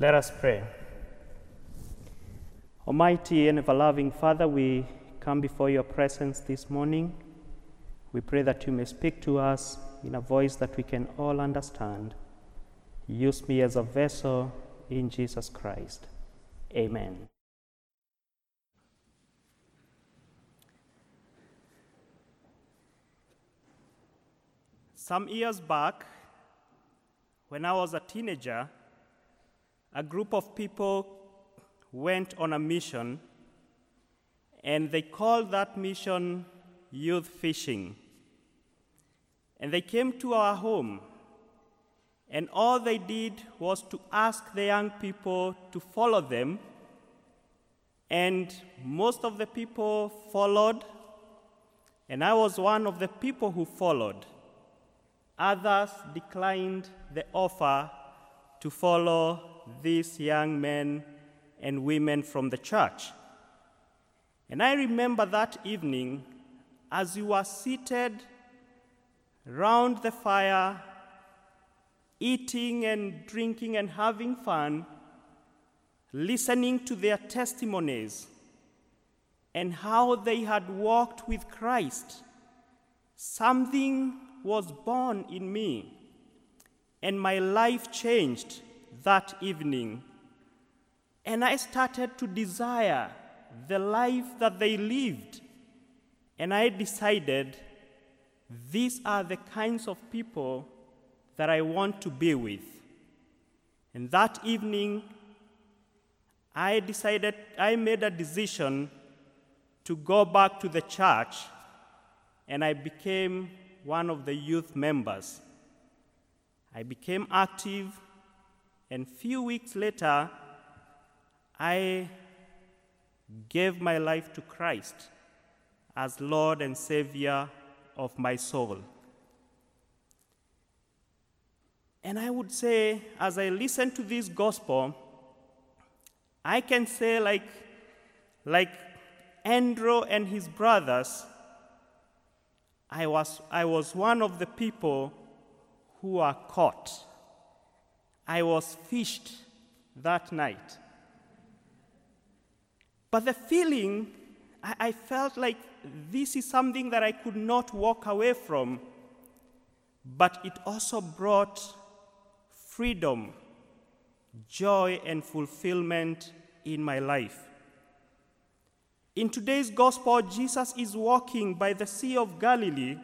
Let us pray. Almighty and ever loving Father, we come before your presence this morning. We pray that you may speak to us in a voice that we can all understand. Use me as a vessel in Jesus Christ. Amen. Some years back, when I was a teenager, a group of people went on a mission, and they called that mission youth fishing. And they came to our home, and all they did was to ask the young people to follow them. And most of the people followed, and I was one of the people who followed. Others declined the offer to follow these young men and women from the church. And I remember that evening as we were seated round the fire, eating and drinking and having fun, listening to their testimonies and how they had walked with Christ. Something was born in me, and my life changed that evening. And I started to desire the life that they lived. And I decided these are the kinds of people that I want to be with. And that evening, I decided, I made a decision to go back to the church, and I became one of the youth members. I became active, and few weeks later, I gave my life to Christ as Lord and Savior of my soul. And I would say, as I listen to this gospel, I can say, like, like Andrew and his brothers, I was, I was one of the people who are caught. I was fished that night. But the feeling, I, I felt like this is something that I could not walk away from, but it also brought freedom, joy, and fulfillment in my life. In today's gospel, Jesus is walking by the Sea of Galilee,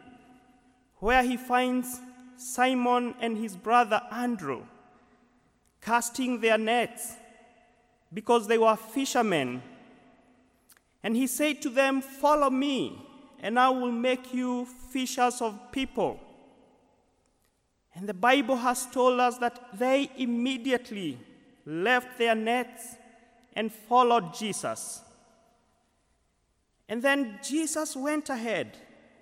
where he finds Simon and his brother Andrew casting their nets because they were fishermen. And he said to them, Follow me, and I will make you fishers of people. And the Bible has told us that they immediately left their nets and followed Jesus. And then Jesus went ahead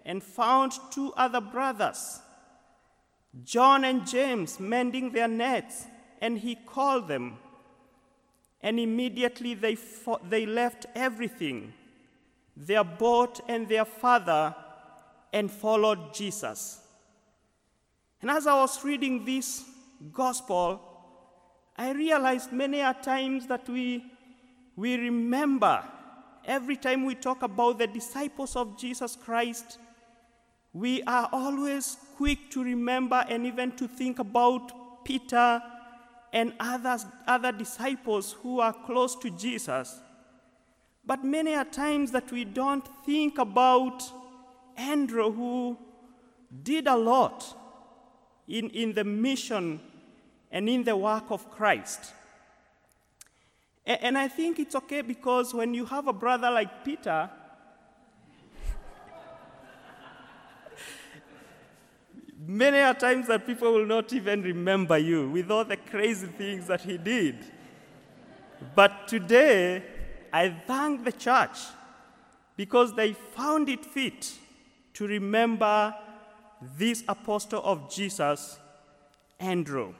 and found two other brothers, John and James, mending their nets, and he called them. And immediately they, they left everything, their boat and their father, and followed Jesus. And as I was reading this gospel, I realized many a times that we, we remember every time we talk about the disciples of Jesus Christ, we are always quick to remember and even to think about Peter and others, other disciples who are close to Jesus. But many are times that we don't think about Andrew, who did a lot in, in the mission and in the work of Christ. And I think it's okay because when you have a brother like Peter, many a times that people will not even remember you with all the crazy things that he did. But today, I thank the church because they found it fit to remember this apostle of Jesus, Andrew.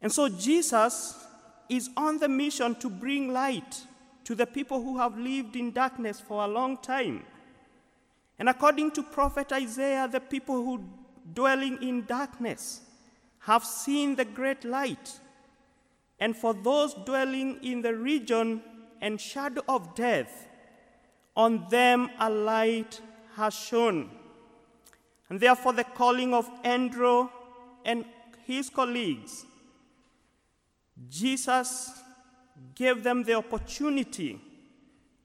And so Jesus is on the mission to bring light to the people who have lived in darkness for a long time. And according to prophet Isaiah, the people who dwelling in darkness have seen the great light. and for those dwelling in the region and shadow of death, on them a light has shone. And therefore, the calling of Andrew and his colleagues, Jesus gave them the opportunity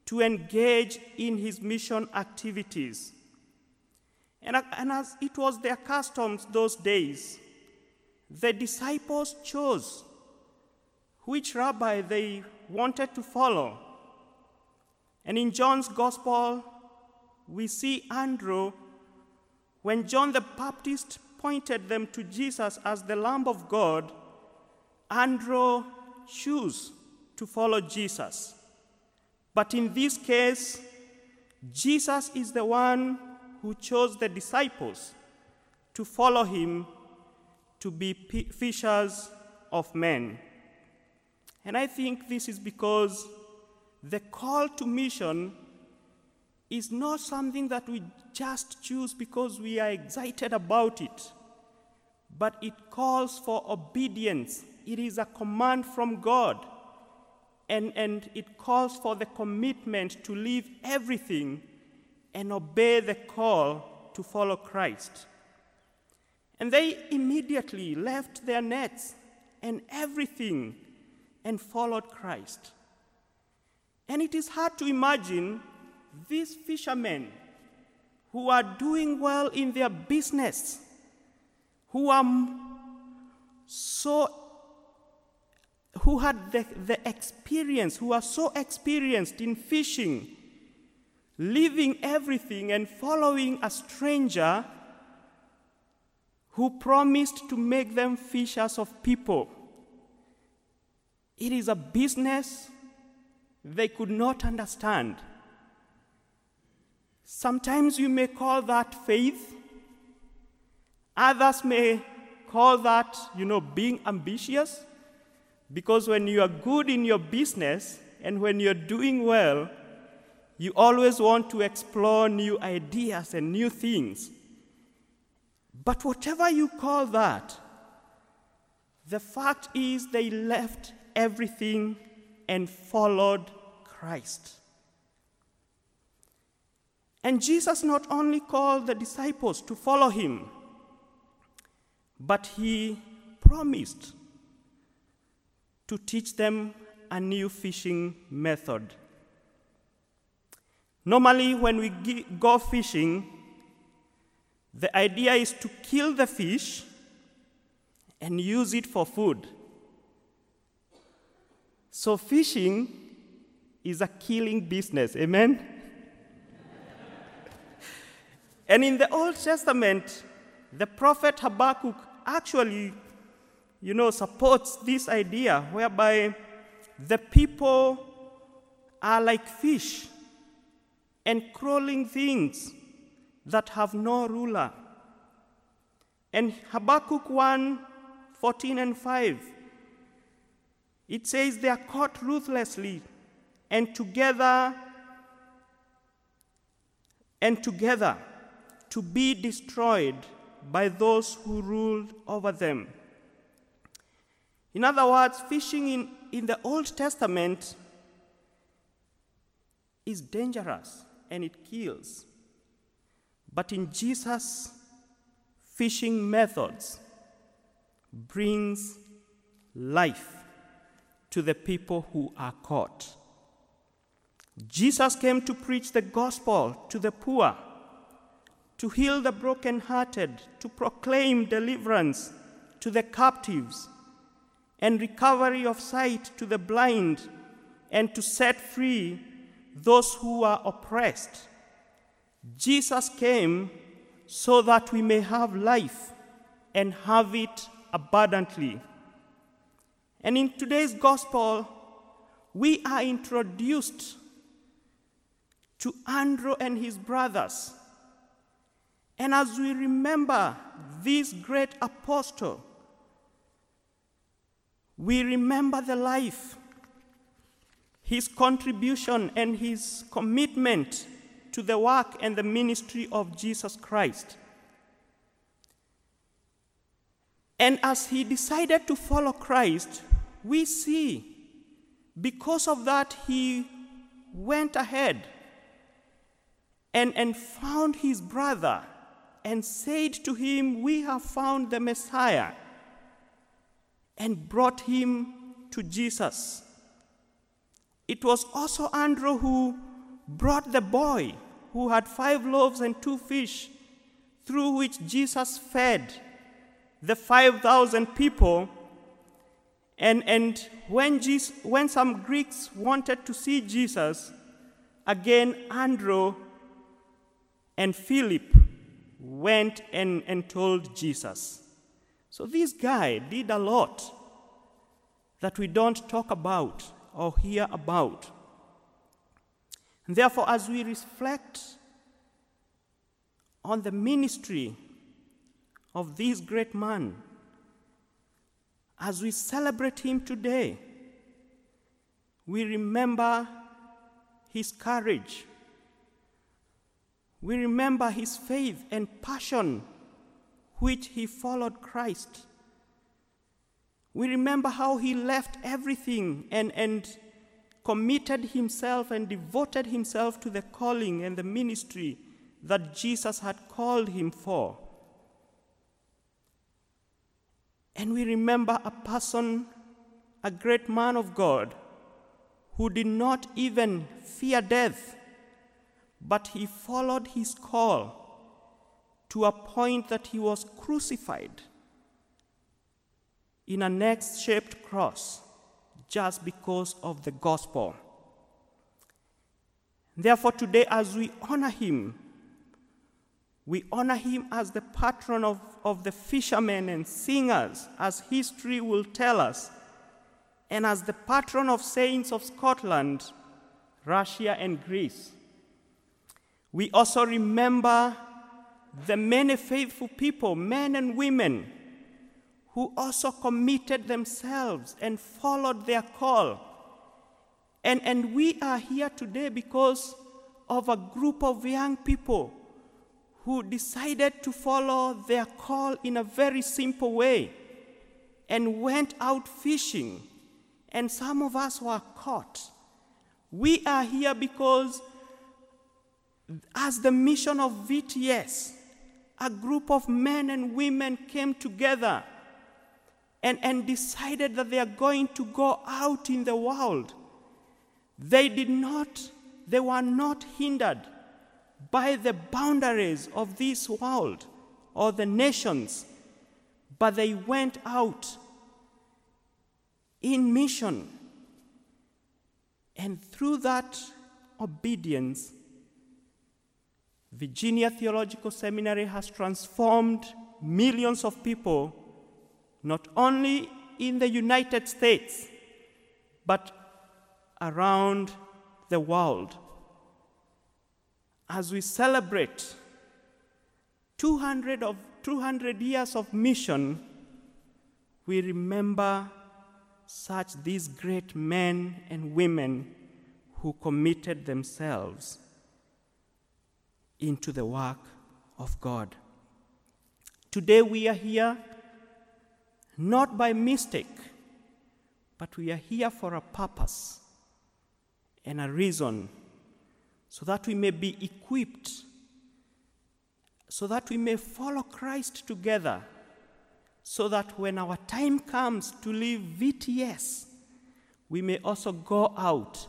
to engage in his mission activities. And, and as it was their customs those days, the disciples chose which rabbi they wanted to follow. And in John's Gospel, we see Andrew, when John the Baptist pointed them to Jesus as the Lamb of God, Andrew chose to follow Jesus. But in this case, Jesus is the one who chose the disciples to follow him to be fishers of men. And I think this is because the call to mission is not something that we just choose because we are excited about it, but it calls for obedience. It is a command from God, and, and it calls for the commitment to leave everything and obey the call to follow Christ. And they immediately left their nets and everything and followed Christ. And it is hard to imagine these fishermen who are doing well in their business, who are so who had the, the experience, who are so experienced in fishing, leaving everything and following a stranger who promised to make them fishers of people. It is a business they could not understand. Sometimes you may call that faith. Others may call that, you know, being ambitious. Because when you are good in your business and when you're doing well, you always want to explore new ideas and new things. But whatever you call that, the fact is they left everything and followed Christ. And Jesus not only called the disciples to follow him, but he promised to teach them a new fishing method. Normally, when we go fishing, the idea is to kill the fish and use it for food. So, fishing is a killing business. Amen? and in the Old Testament, the prophet Habakkuk actually, you know, supports this idea whereby the people are like fish and crawling things that have no ruler. And Habakkuk 1 14 and 5 it says they are caught ruthlessly and together and together to be destroyed by those who ruled over them. In other words, fishing in, in the Old Testament is dangerous and it kills. But in Jesus, fishing methods brings life to the people who are caught. Jesus came to preach the gospel to the poor, to heal the brokenhearted, to proclaim deliverance to the captives, and recovery of sight to the blind, and to set free those who are oppressed. Jesus came so that we may have life and have it abundantly. And in today's gospel, we are introduced to Andrew and his brothers. And as we remember this great apostle, we remember the life, his contribution, and his commitment to the work and the ministry of Jesus Christ. And as he decided to follow Christ, we see because of that, he went ahead and, and found his brother and said to him, We have found the Messiah, and brought him to Jesus. It was also Andrew who brought the boy who had five loaves and two fish, through which Jesus fed the 5,000 people. And, and when, Jesus, when some Greeks wanted to see Jesus, again, Andrew and Philip went and, and told Jesus. So this guy did a lot that we don't talk about or hear about. And therefore, as we reflect on the ministry of this great man, as we celebrate him today, we remember his courage. We remember his faith and passion which he followed Christ. We remember how he left everything and, and committed himself and devoted himself to the calling and the ministry that Jesus had called him for. And we remember a person, a great man of God, who did not even fear death, but he followed his call to a point that he was crucified in an X shaped cross just because of the gospel. Therefore, today, as we honor him, we honor him as the patron of, of the fishermen and singers, as history will tell us, and as the patron of saints of Scotland, Russia, and Greece. We also remember the many faithful people, men and women, who also committed themselves and followed their call. And, and we are here today because of a group of young people who decided to follow their call in a very simple way and went out fishing. And some of us were caught. We are here because, as the mission of VTS, a group of men and women came together and, and decided that they are going to go out in the world. They did not, they were not hindered by the boundaries of this world or the nations, but they went out in mission. And through that obedience, Virginia Theological Seminary has transformed millions of people, not only in the United States, but around the world. As we celebrate 200, of, 200 years of mission, we remember such these great men and women who committed themselves into the work of God. Today we are here not by mistake, but we are here for a purpose and a reason so that we may be equipped, so that we may follow Christ together, so that when our time comes to leave VTS, we may also go out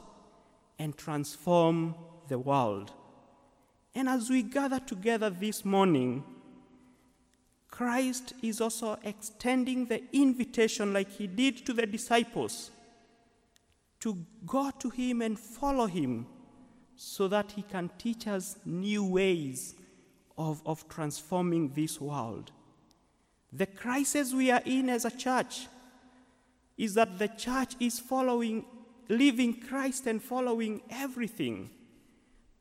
and transform the world. And as we gather together this morning, Christ is also extending the invitation, like he did to the disciples, to go to him and follow him so that He can teach us new ways of, of transforming this world. The crisis we are in as a church is that the church is following, leaving Christ and following everything.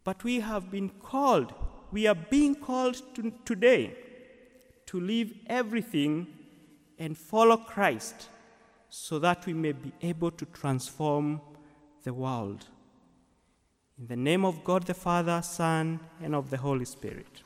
But we have been called, we are being called to, today to leave everything and follow Christ so that we may be able to transform the world. In the name of God the Father, Son, and of the Holy Spirit.